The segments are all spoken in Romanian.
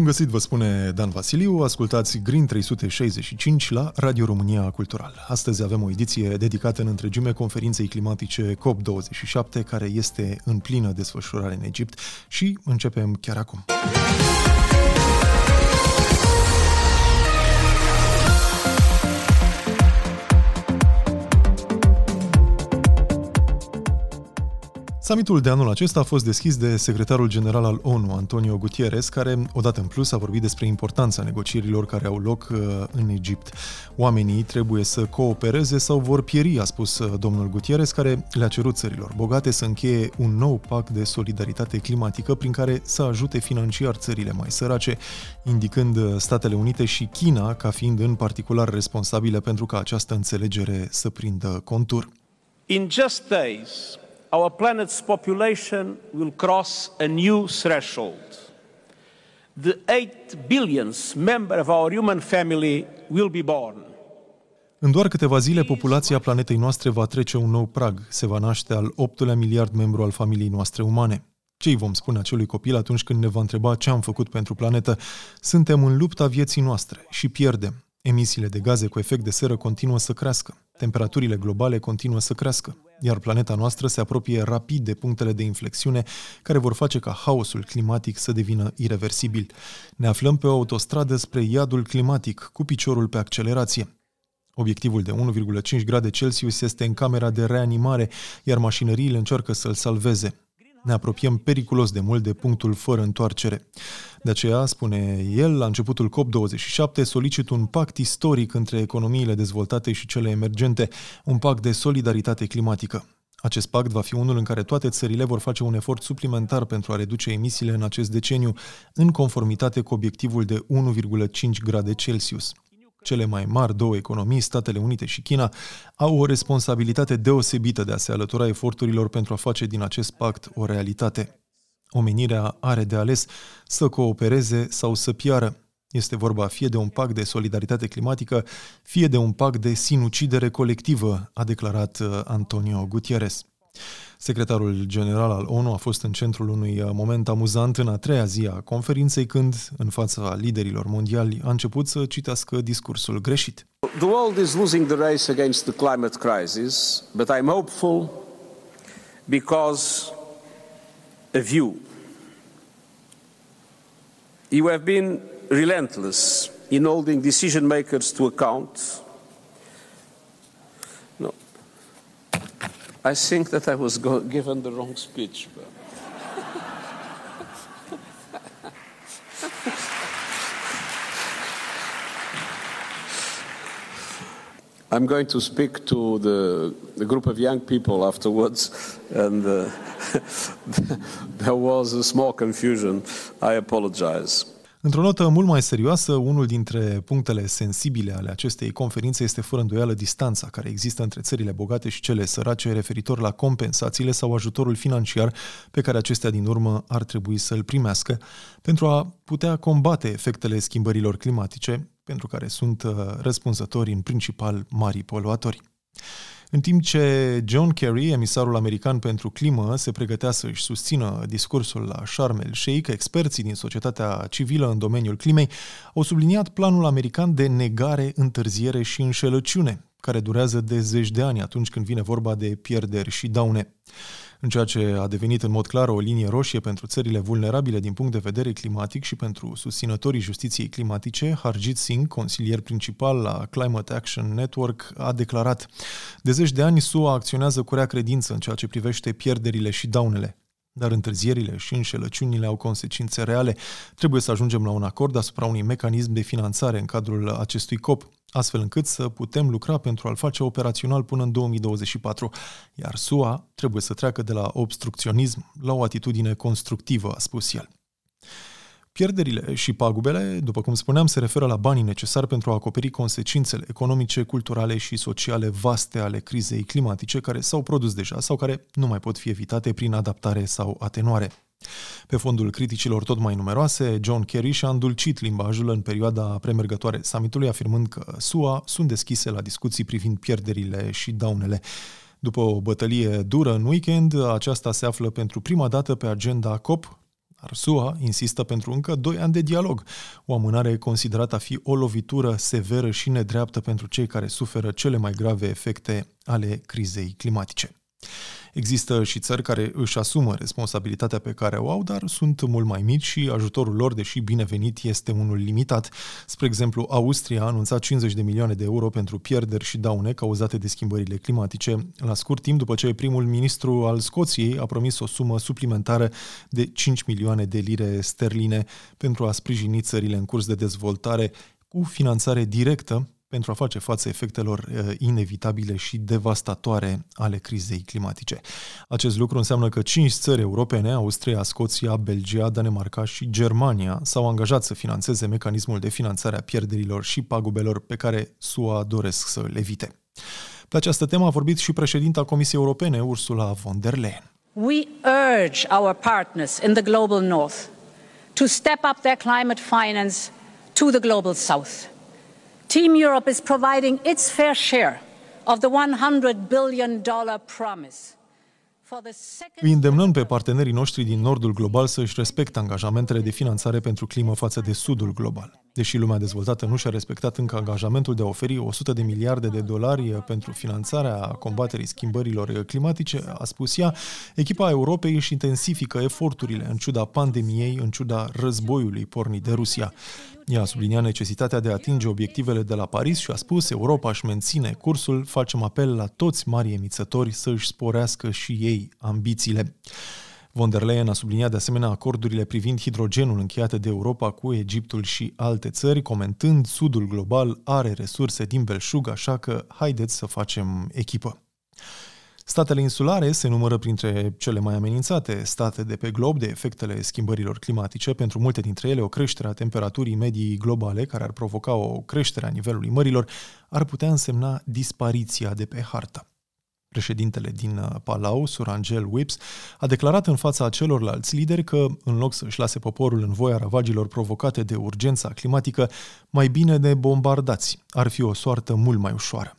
Bun găsit, vă spune Dan Vasiliu, ascultați Green 365 la Radio România Cultural. Astăzi avem o ediție dedicată în întregime conferinței climatice COP27, care este în plină desfășurare în Egipt și începem chiar acum. Summitul de anul acesta a fost deschis de secretarul general al ONU, Antonio Gutierrez, care, odată în plus, a vorbit despre importanța negocierilor care au loc uh, în Egipt. Oamenii trebuie să coopereze sau vor pieri, a spus uh, domnul Gutierrez, care le-a cerut țărilor bogate să încheie un nou pact de solidaritate climatică prin care să ajute financiar țările mai sărace, indicând uh, Statele Unite și China ca fiind în particular responsabile pentru ca această înțelegere să prindă contur. In just days, our planet's population will cross a new threshold. The 8 billionth member of our human family will be born. În doar câteva zile, populația planetei noastre va trece un nou prag. Se va naște al optulea miliard membru al familiei noastre umane. Ce îi vom spune acelui copil atunci când ne va întreba ce am făcut pentru planetă? Suntem în lupta vieții noastre și pierdem. Emisiile de gaze cu efect de seră continuă să crească. Temperaturile globale continuă să crească iar planeta noastră se apropie rapid de punctele de inflexiune care vor face ca haosul climatic să devină irreversibil. Ne aflăm pe o autostradă spre iadul climatic, cu piciorul pe accelerație. Obiectivul de 1,5 grade Celsius este în camera de reanimare, iar mașinăriile încearcă să-l salveze. Ne apropiem periculos de mult de punctul fără întoarcere. De aceea, spune el, la începutul COP27 solicit un pact istoric între economiile dezvoltate și cele emergente, un pact de solidaritate climatică. Acest pact va fi unul în care toate țările vor face un efort suplimentar pentru a reduce emisiile în acest deceniu, în conformitate cu obiectivul de 1,5 grade Celsius. Cele mai mari două economii, Statele Unite și China, au o responsabilitate deosebită de a se alătura eforturilor pentru a face din acest pact o realitate. Omenirea are de ales să coopereze sau să piară. Este vorba fie de un pact de solidaritate climatică, fie de un pact de sinucidere colectivă, a declarat uh, Antonio Gutierrez. Secretarul general al ONU a fost în centrul unui uh, moment amuzant în a treia zi a conferinței când, în fața liderilor mondiali, a început să citească discursul greșit. The world is losing the race against the climate crisis, but I'm hopeful because of you. You have been relentless in holding decision makers to account. I think that I was given the wrong speech. I'm going to speak to the, the group of young people afterwards, and uh, there was a small confusion. I apologize. Într-o notă mult mai serioasă, unul dintre punctele sensibile ale acestei conferințe este fără îndoială distanța care există între țările bogate și cele sărace referitor la compensațiile sau ajutorul financiar pe care acestea din urmă ar trebui să-l primească pentru a putea combate efectele schimbărilor climatice, pentru care sunt uh, răspunzători în principal mari poluatori. În timp ce John Kerry, emisarul american pentru climă, se pregătea să-și susțină discursul la Sharm el-Sheikh, experții din societatea civilă în domeniul climei au subliniat planul american de negare, întârziere și înșelăciune, care durează de zeci de ani atunci când vine vorba de pierderi și daune în ceea ce a devenit în mod clar o linie roșie pentru țările vulnerabile din punct de vedere climatic și pentru susținătorii justiției climatice, Harjit Singh, consilier principal la Climate Action Network, a declarat De zeci de ani SUA acționează cu rea credință în ceea ce privește pierderile și daunele. Dar întârzierile și înșelăciunile au consecințe reale. Trebuie să ajungem la un acord asupra unui mecanism de finanțare în cadrul acestui COP astfel încât să putem lucra pentru a-l face operațional până în 2024, iar SUA trebuie să treacă de la obstrucționism la o atitudine constructivă, a spus el. Pierderile și pagubele, după cum spuneam, se referă la banii necesari pentru a acoperi consecințele economice, culturale și sociale vaste ale crizei climatice care s-au produs deja sau care nu mai pot fi evitate prin adaptare sau atenuare. Pe fondul criticilor tot mai numeroase, John Kerry și-a îndulcit limbajul în perioada premergătoare summitului, afirmând că SUA sunt deschise la discuții privind pierderile și daunele. După o bătălie dură în weekend, aceasta se află pentru prima dată pe agenda COP, SUA insistă pentru încă doi ani de dialog, o amânare considerată a fi o lovitură severă și nedreaptă pentru cei care suferă cele mai grave efecte ale crizei climatice. Există și țări care își asumă responsabilitatea pe care o au, dar sunt mult mai mici și ajutorul lor, deși binevenit, este unul limitat. Spre exemplu, Austria a anunțat 50 de milioane de euro pentru pierderi și daune cauzate de schimbările climatice, la scurt timp după ce primul ministru al Scoției a promis o sumă suplimentară de 5 milioane de lire sterline pentru a sprijini țările în curs de dezvoltare cu finanțare directă pentru a face față efectelor uh, inevitabile și devastatoare ale crizei climatice. Acest lucru înseamnă că cinci țări europene, Austria, Scoția, Belgia, Danemarca și Germania, s-au angajat să financeze mecanismul de finanțare a pierderilor și pagubelor pe care SUA doresc să le evite. Pe această temă a vorbit și președinta Comisiei Europene, Ursula von der Leyen. We urge our partners in the global north to step up their climate finance to the global south. Team Europe is providing its fair share of the $100 billion promise. Îi îndemnăm pe partenerii noștri din nordul global să își respecte angajamentele de finanțare pentru climă față de sudul global. Deși lumea dezvoltată nu și-a respectat încă angajamentul de a oferi 100 de miliarde de dolari pentru finanțarea combaterii schimbărilor climatice, a spus ea, echipa Europei își intensifică eforturile în ciuda pandemiei, în ciuda războiului pornit de Rusia. Ea a subliniat necesitatea de a atinge obiectivele de la Paris și a spus Europa își menține cursul, facem apel la toți mari emițători să își sporească și ei ambițiile. Von der Leyen a subliniat de asemenea acordurile privind hidrogenul încheiate de Europa cu Egiptul și alte țări, comentând Sudul global are resurse din belșug, așa că haideți să facem echipă. Statele insulare se numără printre cele mai amenințate state de pe glob de efectele schimbărilor climatice. Pentru multe dintre ele, o creștere a temperaturii medii globale, care ar provoca o creștere a nivelului mărilor, ar putea însemna dispariția de pe hartă. Președintele din uh, Palau, Surangel Whips, a declarat în fața celorlalți lideri că, în loc să își lase poporul în voia ravagilor provocate de urgența climatică, mai bine de bombardați. Ar fi o soartă mult mai ușoară.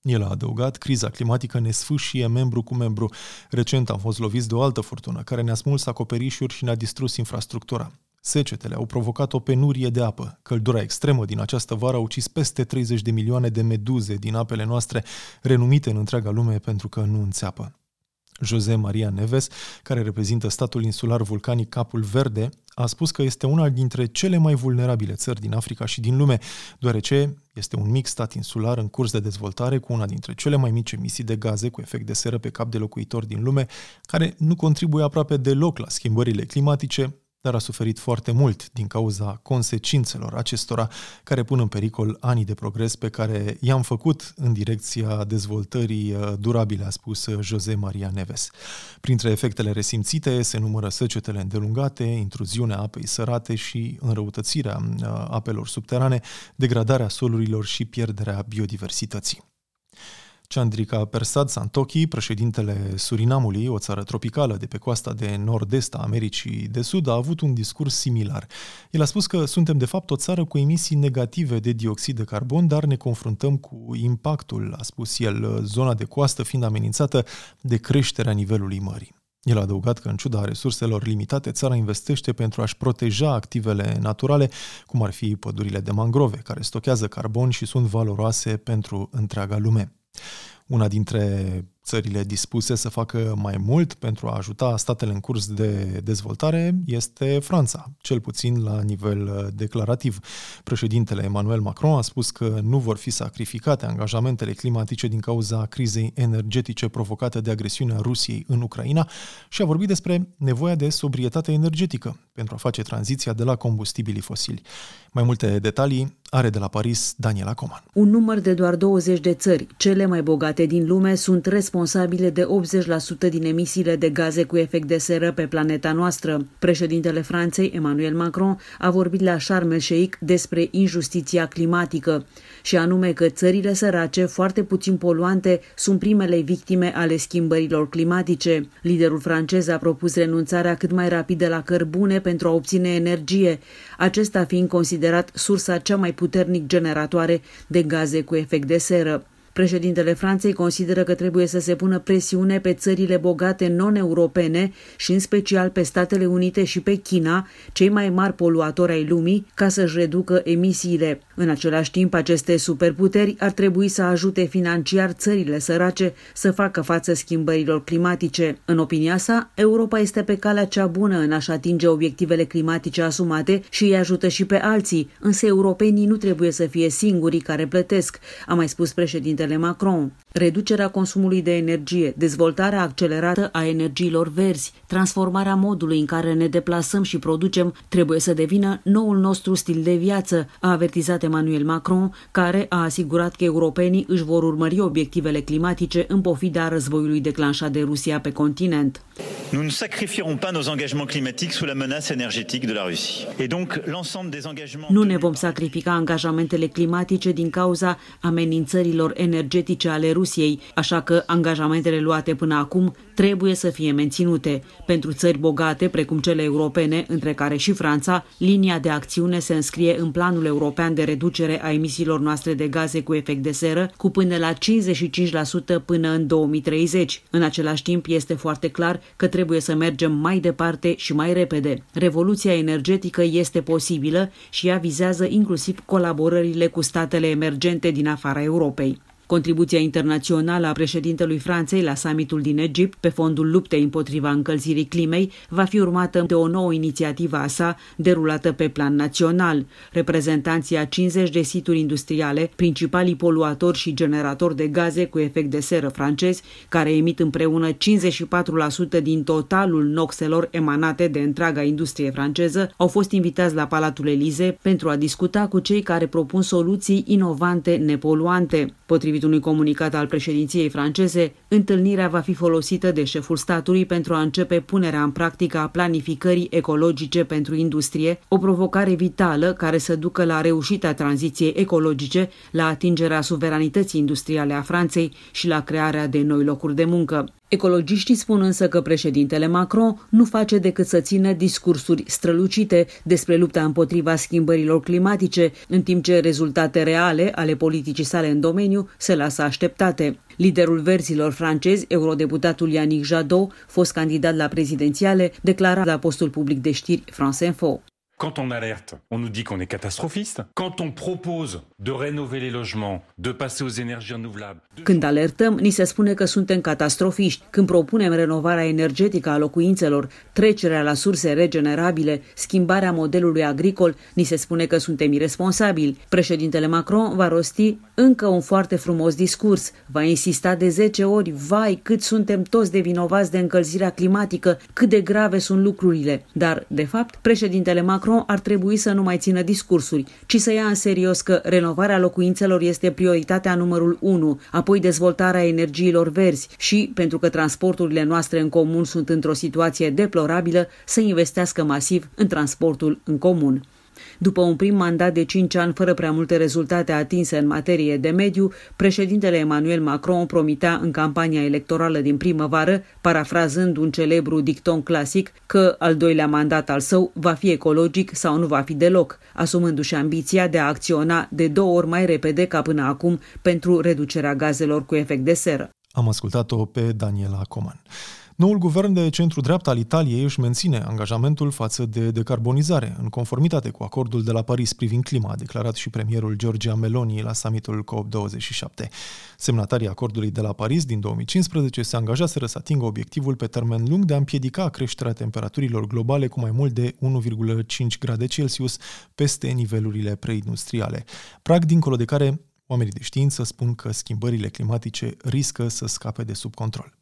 El a adăugat, criza climatică ne sfâșie membru cu membru. Recent am fost loviți de o altă furtună, care ne-a smuls acoperișuri și ne-a distrus infrastructura. Secetele au provocat o penurie de apă. Căldura extremă din această vară a ucis peste 30 de milioane de meduze din apele noastre, renumite în întreaga lume pentru că nu înțeapă. José Maria Neves, care reprezintă statul insular vulcanic Capul Verde, a spus că este una dintre cele mai vulnerabile țări din Africa și din lume, deoarece este un mic stat insular în curs de dezvoltare cu una dintre cele mai mici emisii de gaze cu efect de seră pe cap de locuitor din lume, care nu contribuie aproape deloc la schimbările climatice, dar a suferit foarte mult din cauza consecințelor acestora care pun în pericol anii de progres pe care i-am făcut în direcția dezvoltării uh, durabile, a spus uh, José Maria Neves. Printre efectele resimțite se numără secetele îndelungate, intruziunea apei sărate și înrăutățirea uh, apelor subterane, degradarea solurilor și pierderea biodiversității. Chandrika Persad Santokhi, președintele Surinamului, o țară tropicală de pe coasta de nord-est a Americii de Sud, a avut un discurs similar. El a spus că suntem de fapt o țară cu emisii negative de dioxid de carbon, dar ne confruntăm cu impactul, a spus el, zona de coastă fiind amenințată de creșterea nivelului mării. El a adăugat că, în ciuda resurselor limitate, țara investește pentru a-și proteja activele naturale, cum ar fi pădurile de mangrove, care stochează carbon și sunt valoroase pentru întreaga lume. Una dintre țările dispuse să facă mai mult pentru a ajuta statele în curs de dezvoltare este Franța, cel puțin la nivel uh, declarativ. Președintele Emmanuel Macron a spus că nu vor fi sacrificate angajamentele climatice din cauza crizei energetice provocate de agresiunea Rusiei în Ucraina și a vorbit despre nevoia de sobrietate energetică pentru a face tranziția de la combustibilii fosili. Mai multe detalii are de la Paris Daniela Coman. Un număr de doar 20 de țări, cele mai bogate din lume, sunt responsabile de 80% din emisiile de gaze cu efect de seră pe planeta noastră. Președintele Franței, Emmanuel Macron, a vorbit la Sharm el-Sheikh despre injustiția climatică și anume că țările sărace, foarte puțin poluante, sunt primele victime ale schimbărilor climatice. Liderul francez a propus renunțarea cât mai rapidă la cărbune pentru a obține energie, acesta fiind considerat sursa cea mai puternic generatoare de gaze cu efect de seră. Președintele Franței consideră că trebuie să se pună presiune pe țările bogate non-europene și în special pe Statele Unite și pe China, cei mai mari poluatori ai lumii, ca să-și reducă emisiile. În același timp, aceste superputeri ar trebui să ajute financiar țările sărace să facă față schimbărilor climatice. În opinia sa, Europa este pe calea cea bună în a-și atinge obiectivele climatice asumate și îi ajută și pe alții, însă europenii nu trebuie să fie singurii care plătesc, a mai spus președintele Macron. Reducerea consumului de energie, dezvoltarea accelerată a energiilor verzi, transformarea modului în care ne deplasăm și producem trebuie să devină noul nostru stil de viață, a avertizat Emmanuel Macron, care a asigurat că europenii își vor urmări obiectivele climatice în pofida războiului declanșat de Rusia pe continent. Nous ne sacrifierons pas nos engagements climatiques sous la menace énergétique de la Russie. Et donc l'ensemble des engagements Nu ne vom sacrifica angajamentele climatice din cauza amenințărilor energetice ale Rusiei, așa că angajamentele luate până acum trebuie să fie menținute. Pentru țări bogate, precum cele europene, între care și Franța, linia de acțiune se înscrie în planul european de reducere a emisiilor noastre de gaze cu efect de seră, cu până la 55% până în 2030. În același timp, este foarte clar că trebuie să mergem mai departe și mai repede. Revoluția energetică este posibilă și ea vizează inclusiv colaborările cu statele emergente din afara Europei. Contribuția internațională a președintelui Franței la summitul din Egipt pe fondul luptei împotriva încălzirii climei va fi urmată de o nouă inițiativă a sa derulată pe plan național. Reprezentanții a 50 de situri industriale, principalii poluatori și generatori de gaze cu efect de seră francezi, care emit împreună 54% din totalul noxelor emanate de întreaga industrie franceză, au fost invitați la Palatul Elize pentru a discuta cu cei care propun soluții inovante nepoluante. Potrivit Potrivit unui comunicat al președinției franceze, întâlnirea va fi folosită de șeful statului pentru a începe punerea în practică a planificării ecologice pentru industrie, o provocare vitală care să ducă la reușita tranziției ecologice, la atingerea suveranității industriale a Franței și la crearea de noi locuri de muncă. Ecologiștii spun însă că președintele Macron nu face decât să țină discursuri strălucite despre lupta împotriva schimbărilor climatice, în timp ce rezultate reale ale politicii sale în domeniu se lasă așteptate. Liderul verzilor francezi, eurodeputatul Yannick Jadot, fost candidat la prezidențiale, declara la postul public de știri France Info. Quand on alerte, on nous dit qu'on est catastrophiste. Quand on propose de rénover les logements, de passer aux énergies renouvelables. Când alertăm, ni se spune că suntem catastrofiști. Când propunem renovarea energetică a locuințelor, trecerea la surse regenerabile, schimbarea modelului agricol, ni se spune că suntem irresponsabili. Președintele Macron va rosti încă un foarte frumos discurs. Va insista de 10 ori, vai, cât suntem toți de vinovați de încălzirea climatică, cât de grave sunt lucrurile. Dar, de fapt, președintele Macron Macron ar trebui să nu mai țină discursuri, ci să ia în serios că renovarea locuințelor este prioritatea numărul 1, apoi dezvoltarea energiilor verzi și, pentru că transporturile noastre în comun sunt într-o situație deplorabilă, să investească masiv în transportul în comun. După un prim mandat de 5 ani fără prea multe rezultate atinse în materie de mediu, președintele Emmanuel Macron promitea în campania electorală din primăvară, parafrazând un celebru dicton clasic, că al doilea mandat al său va fi ecologic sau nu va fi deloc, asumându-și ambiția de a acționa de două ori mai repede ca până acum pentru reducerea gazelor cu efect de seră. Am ascultat-o pe Daniela Coman. Noul guvern de centru-dreapta al Italiei își menține angajamentul față de decarbonizare, în conformitate cu acordul de la Paris privind clima, a declarat și premierul Giorgia Meloni la summitul COP27. Semnatarii acordului de la Paris din 2015 se angajaseră să atingă obiectivul pe termen lung de a împiedica creșterea temperaturilor globale cu mai mult de 1,5 grade Celsius peste nivelurile preindustriale. Prag dincolo de care oamenii de știință spun că schimbările climatice riscă să scape de sub control.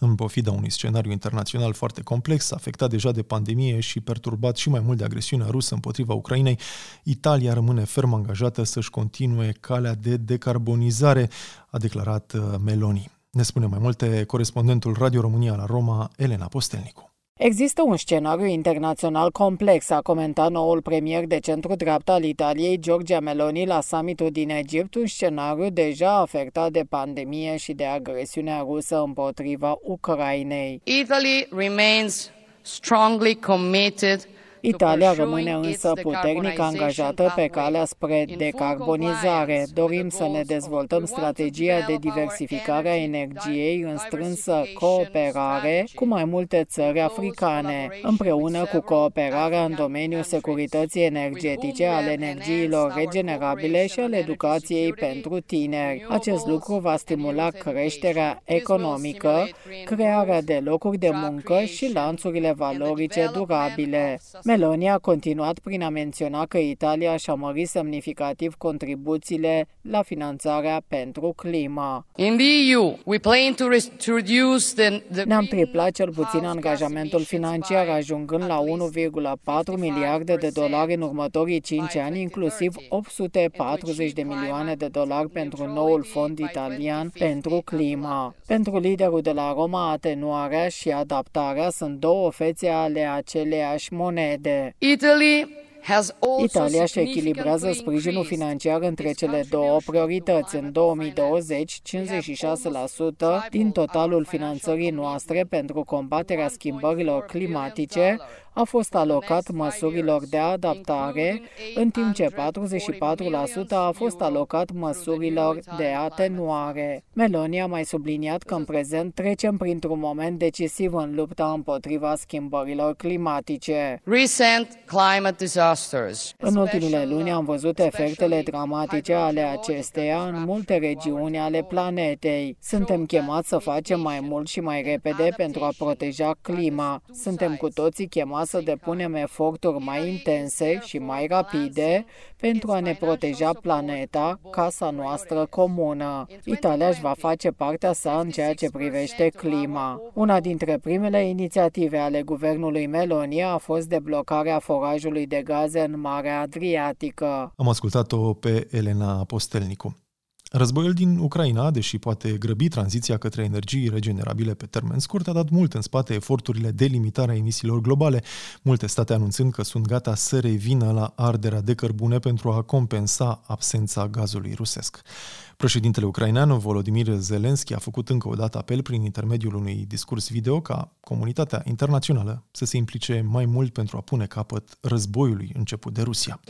În pofida unui scenariu internațional foarte complex, afectat deja de pandemie și perturbat și mai mult de agresiunea rusă împotriva Ucrainei, Italia rămâne ferm angajată să-și continue calea de decarbonizare, a declarat uh, Meloni. Ne spune mai multe corespondentul Radio România la Roma, Elena Postelnicu. Există un scenariu internațional complex, a comentat noul premier de centru-dreapta al Italiei, Giorgia Meloni, la summitul din Egipt, un scenariu deja afectat de pandemie și de agresiunea rusă împotriva Ucrainei. Italy remains strongly committed Italia rămâne însă puternic angajată pe calea spre decarbonizare. Dorim să ne dezvoltăm strategia de diversificare a energiei în strânsă cooperare cu mai multe țări africane, împreună cu cooperarea în domeniul securității energetice, al energiilor regenerabile și al educației pentru tineri. Acest lucru va stimula creșterea economică, crearea de locuri de muncă și lanțurile valorice durabile. Meloni a continuat prin a menționa că Italia și-a mărit semnificativ contribuțiile la finanțarea pentru clima. Ne-am triplat cel puțin angajamentul financiar, ajungând la 1,4 miliarde de dolari în următorii 5 ani, inclusiv 840 de milioane de dolari pentru noul fond italian pentru clima. Pentru liderul de la Roma, atenuarea și adaptarea sunt două fețe ale aceleiași monede. Italy Italia și echilibrează sprijinul financiar între cele două priorități. În 2020, 56% din totalul finanțării noastre pentru combaterea schimbărilor climatice a fost alocat măsurilor de adaptare, în timp ce 44% a fost alocat măsurilor de atenuare. Meloni a mai subliniat că în prezent trecem printr-un moment decisiv în lupta împotriva schimbărilor climatice. Recent climate disasters. În ultimele luni am văzut efectele dramatice ale acesteia în multe regiuni ale planetei. Suntem chemați să facem mai mult și mai repede pentru a proteja clima. Suntem cu toții chemați să depunem eforturi mai intense și mai rapide pentru a ne proteja planeta, casa noastră comună. Italia își va face partea sa în ceea ce privește clima. Una dintre primele inițiative ale guvernului Meloni a fost deblocarea forajului de gaze în Marea Adriatică. Am ascultat-o pe Elena Postelnicu. Războiul din Ucraina, deși poate grăbi tranziția către energii regenerabile pe termen scurt, a dat mult în spate eforturile de limitare a emisiilor globale, multe state anunțând că sunt gata să revină la arderea de cărbune pentru a compensa absența gazului rusesc. Președintele ucrainean Volodymyr Zelensky a făcut încă o dată apel prin intermediul unui discurs video ca comunitatea internațională să se implice mai mult pentru a pune capăt războiului început de Rusia.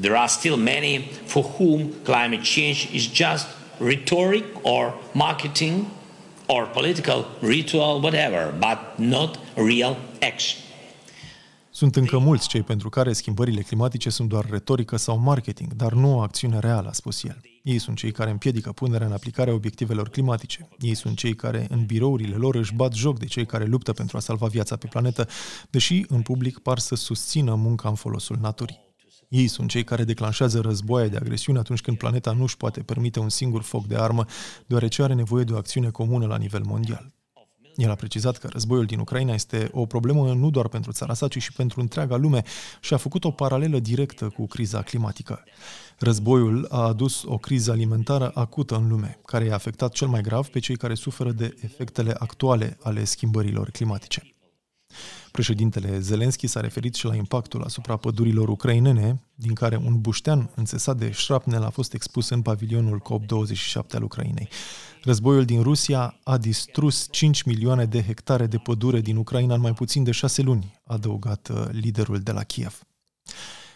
There are still many for whom climate change is just rhetoric or marketing or political ritual, whatever, but not real action. Sunt încă mulți cei pentru care schimbările climatice sunt doar retorică sau marketing, dar nu o acțiune reală, a spus el. Ei sunt cei care împiedică punerea în aplicare a obiectivelor climatice. Ei sunt cei care în birourile lor își bat joc de cei care luptă pentru a salva viața pe planetă, deși în public par să susțină munca în folosul naturii. Ei sunt cei care declanșează războaie de agresiune atunci când planeta nu își poate permite un singur foc de armă, deoarece are nevoie de o acțiune comună la nivel mondial. El a precizat că războiul din Ucraina este o problemă nu doar pentru țara sa, ci și pentru întreaga lume și a făcut o paralelă directă cu criza climatică. Războiul a adus o criză alimentară acută în lume, care i-a afectat cel mai grav pe cei care suferă de efectele actuale ale schimbărilor climatice. Președintele Zelenski s-a referit și la impactul asupra pădurilor ucrainene, din care un buștean înțesat de șrapnel a fost expus în pavilionul COP27 al Ucrainei. Războiul din Rusia a distrus 5 milioane de hectare de pădure din Ucraina în mai puțin de șase luni, a adăugat uh, liderul de la Kiev.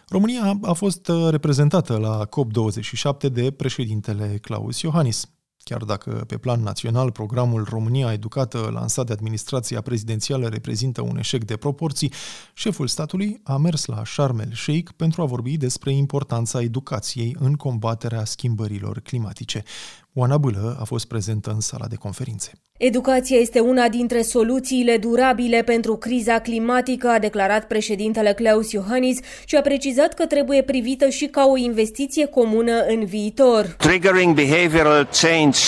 România a fost uh, reprezentată la COP27 de președintele Claus Iohannis. Chiar dacă pe plan național programul România Educată lansat de administrația prezidențială reprezintă un eșec de proporții, șeful statului a mers la Sharm el Sheikh pentru a vorbi despre importanța educației în combaterea schimbărilor climatice. Oana Bâlă a fost prezentă în sala de conferințe. Educația este una dintre soluțiile durabile pentru criza climatică, a declarat președintele Klaus Iohannis și a precizat că trebuie privită și ca o investiție comună în viitor. Triggering behavioral change.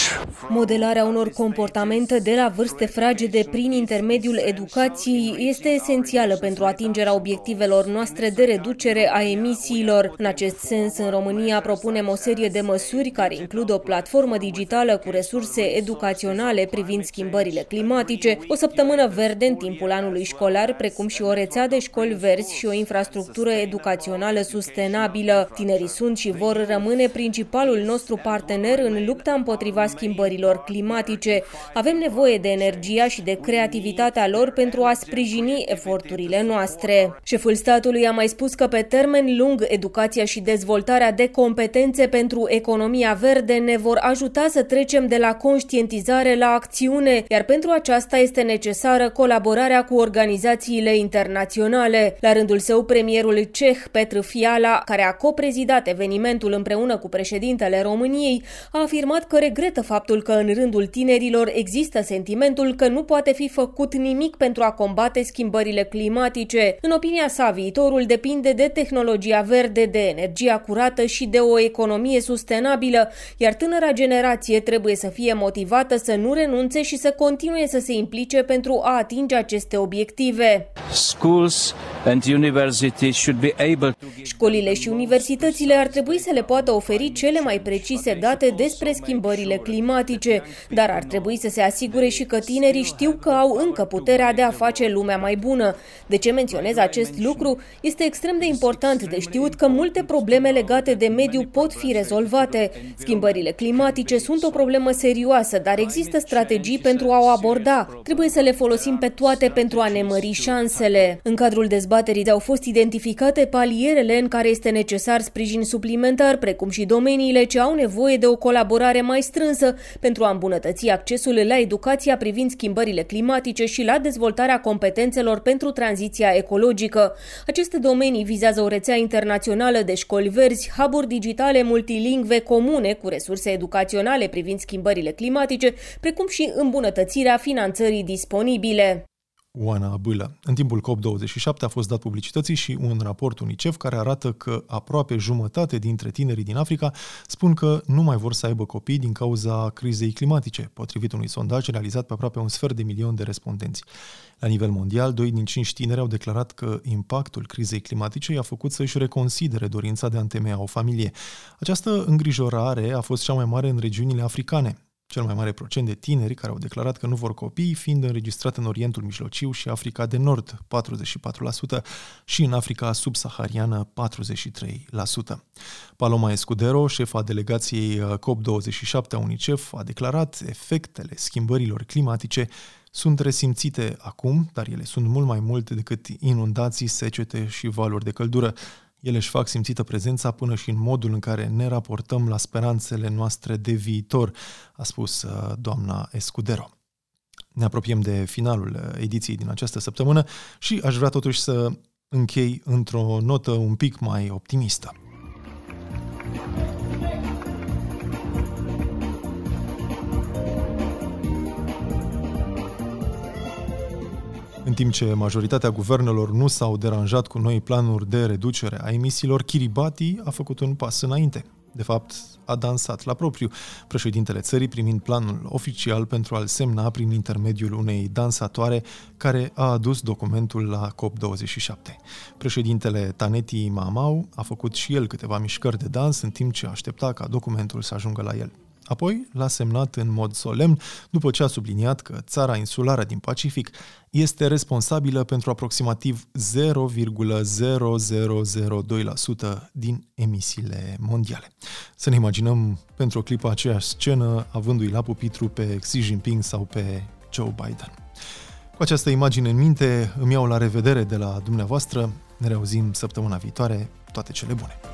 Modelarea unor comportamente de la vârste fragede prin intermediul educației este esențială pentru atingerea obiectivelor noastre de reducere a emisiilor. În acest sens, în România propunem o serie de măsuri care includ o platformă digitală cu resurse educaționale privind schimbările climatice, o săptămână verde în timpul anului școlar, precum și o rețea de școli verzi și o infrastructură educațională sustenabilă. Tinerii sunt și vor rămâne principalul nostru partener în lupta împotriva schimbărilor climatice. Avem nevoie de energia și de creativitatea lor pentru a sprijini eforturile noastre. Șeful statului a mai spus că pe termen lung educația și dezvoltarea de competențe pentru economia verde ne vor ajuta să trecem de la conștientizare la acțiune, iar pentru aceasta este necesară colaborarea cu organizațiile internaționale. La rândul său, premierul ceh Petr Fiala, care a coprezidat evenimentul împreună cu președintele României, a afirmat că regretă faptul că în rândul tinerilor există sentimentul că nu poate fi făcut nimic pentru a combate schimbările climatice. În opinia sa, viitorul depinde de tehnologia verde, de energia curată și de o economie sustenabilă, iar tânăra generație trebuie să fie motivată să nu renunțe și să continue să se implice pentru a atinge aceste obiective. Schools and universities should be able to... Școlile și universitățile ar trebui să le poată oferi cele mai precise date despre schimbările climatice, dar ar trebui să se asigure și că tinerii știu că au încă puterea de a face lumea mai bună. De ce menționez acest lucru? Este extrem de important de știut că multe probleme legate de mediu pot fi rezolvate. Schimbările climatice sunt o problemă serioasă, dar există strategii pentru a o aborda. Trebuie să le folosim pe toate pentru a ne mări șansele. În cadrul dezbaterii au fost identificate palierele în care este necesar sprijin suplimentar, precum și domeniile ce au nevoie de o colaborare mai strânsă pentru a îmbunătăți accesul la educația privind schimbările climatice și la dezvoltarea competențelor pentru tranziția ecologică. Aceste domenii vizează o rețea internațională de școli verzi, hub digitale multilingve comune cu resurse educaționale privind schimbările climatice, precum și îmbunătățirea finanțării disponibile. Oana Bâlă. În timpul COP27 a fost dat publicității și un raport UNICEF care arată că aproape jumătate dintre tinerii din Africa spun că nu mai vor să aibă copii din cauza crizei climatice, potrivit unui sondaj realizat pe aproape un sfert de milion de respondenți. La nivel mondial, doi din cinci tineri au declarat că impactul crizei climatice i-a făcut să-și reconsidere dorința de a întemeia o familie. Această îngrijorare a fost cea mai mare în regiunile africane. Cel mai mare procent de tineri care au declarat că nu vor copii fiind înregistrat în Orientul Mijlociu și Africa de Nord, 44%, și în Africa subsahariană, 43%. Paloma Escudero, șefa delegației uh, COP27 a UNICEF, a declarat efectele schimbărilor climatice sunt resimțite acum, dar ele sunt mult mai multe decât inundații, secete și valuri de căldură. Ele își fac simțită prezența până și în modul în care ne raportăm la speranțele noastre de viitor, a spus uh, doamna Escudero. Ne apropiem de finalul uh, ediției din această săptămână și aș vrea totuși să închei într-o notă un pic mai optimistă. Timp ce majoritatea guvernelor nu s-au deranjat cu noi planuri de reducere a emisiilor, Kiribati a făcut un pas înainte. De fapt, a dansat la propriu, președintele țării primind planul oficial pentru a-l semna prin intermediul unei dansatoare care a adus documentul la COP27. Președintele Taneti Mamau a făcut și el câteva mișcări de dans în timp ce aștepta ca documentul să ajungă la el. Apoi l-a semnat în mod solemn după ce a subliniat că țara insulară din Pacific este responsabilă pentru aproximativ 0,0002% din emisiile mondiale. Să ne imaginăm pentru o clipă aceeași scenă avându-i la pupitru pe Xi Jinping sau pe Joe Biden. Cu această imagine în minte, îmi iau la revedere de la dumneavoastră. Ne reauzim săptămâna viitoare. Toate cele bune!